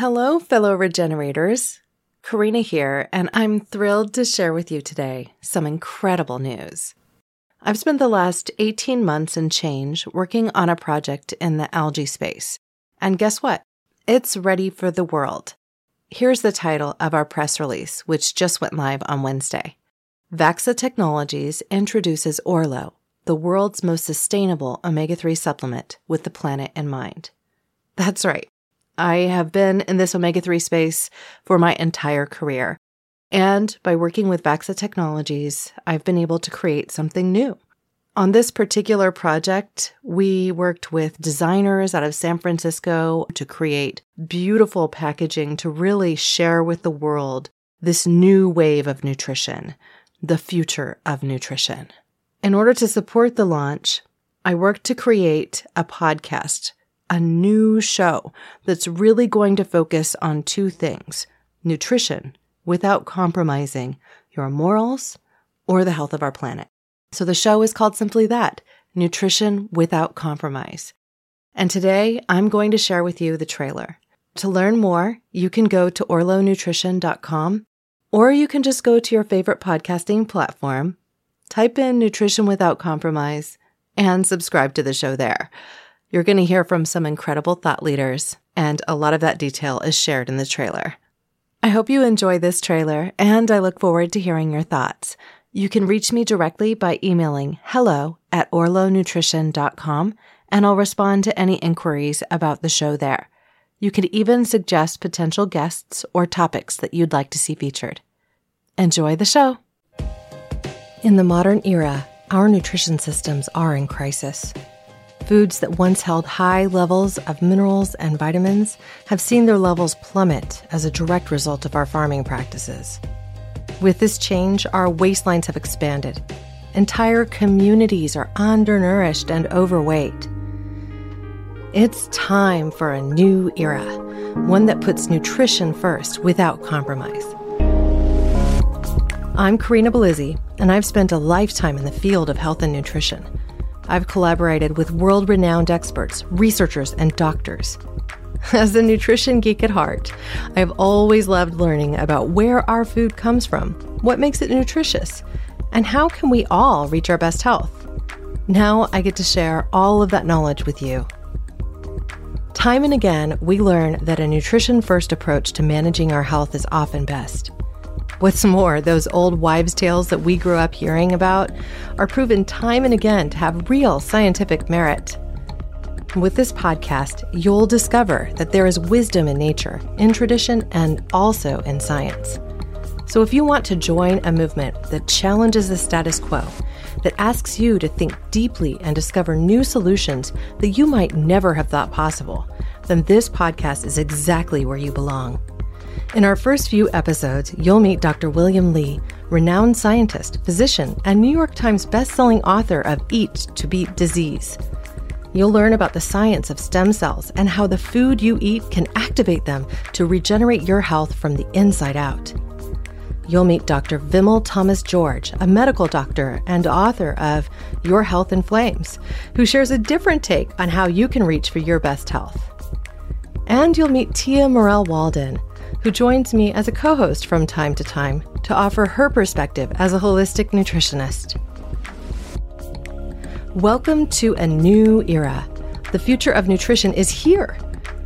Hello, fellow regenerators. Karina here, and I'm thrilled to share with you today some incredible news. I've spent the last 18 months and change working on a project in the algae space. And guess what? It's ready for the world. Here's the title of our press release, which just went live on Wednesday. Vaxa Technologies introduces Orlo, the world's most sustainable omega 3 supplement with the planet in mind. That's right. I have been in this omega 3 space for my entire career. And by working with Vaxa Technologies, I've been able to create something new. On this particular project, we worked with designers out of San Francisco to create beautiful packaging to really share with the world this new wave of nutrition, the future of nutrition. In order to support the launch, I worked to create a podcast a new show that's really going to focus on two things nutrition without compromising your morals or the health of our planet. So the show is called simply that Nutrition Without Compromise. And today I'm going to share with you the trailer. To learn more, you can go to orlonutrition.com or you can just go to your favorite podcasting platform, type in Nutrition Without Compromise, and subscribe to the show there. You're going to hear from some incredible thought leaders, and a lot of that detail is shared in the trailer. I hope you enjoy this trailer, and I look forward to hearing your thoughts. You can reach me directly by emailing hello at orlonutrition.com, and I'll respond to any inquiries about the show there. You can even suggest potential guests or topics that you'd like to see featured. Enjoy the show! In the modern era, our nutrition systems are in crisis. Foods that once held high levels of minerals and vitamins have seen their levels plummet as a direct result of our farming practices. With this change, our waistlines have expanded. Entire communities are undernourished and overweight. It's time for a new era, one that puts nutrition first without compromise. I'm Karina Belizzi, and I've spent a lifetime in the field of health and nutrition. I've collaborated with world renowned experts, researchers, and doctors. As a nutrition geek at heart, I've always loved learning about where our food comes from, what makes it nutritious, and how can we all reach our best health. Now I get to share all of that knowledge with you. Time and again, we learn that a nutrition first approach to managing our health is often best. What's more, those old wives' tales that we grew up hearing about are proven time and again to have real scientific merit. With this podcast, you'll discover that there is wisdom in nature, in tradition, and also in science. So if you want to join a movement that challenges the status quo, that asks you to think deeply and discover new solutions that you might never have thought possible, then this podcast is exactly where you belong. In our first few episodes, you'll meet Dr. William Li, renowned scientist, physician, and New York Times bestselling author of Eat to Beat Disease. You'll learn about the science of stem cells and how the food you eat can activate them to regenerate your health from the inside out. You'll meet Dr. Vimal Thomas George, a medical doctor and author of Your Health in Flames, who shares a different take on how you can reach for your best health. And you'll meet Tia Morel Walden, who joins me as a co host from time to time to offer her perspective as a holistic nutritionist. Welcome to a new era. The future of nutrition is here.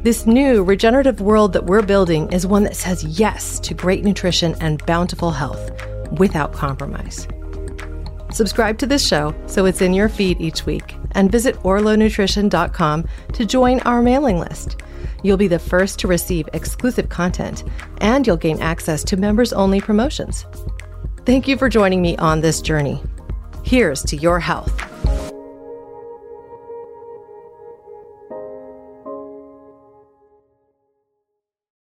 This new regenerative world that we're building is one that says yes to great nutrition and bountiful health without compromise. Subscribe to this show so it's in your feed each week and visit orlonutrition.com to join our mailing list. You'll be the first to receive exclusive content, and you'll gain access to members only promotions. Thank you for joining me on this journey. Here's to your health.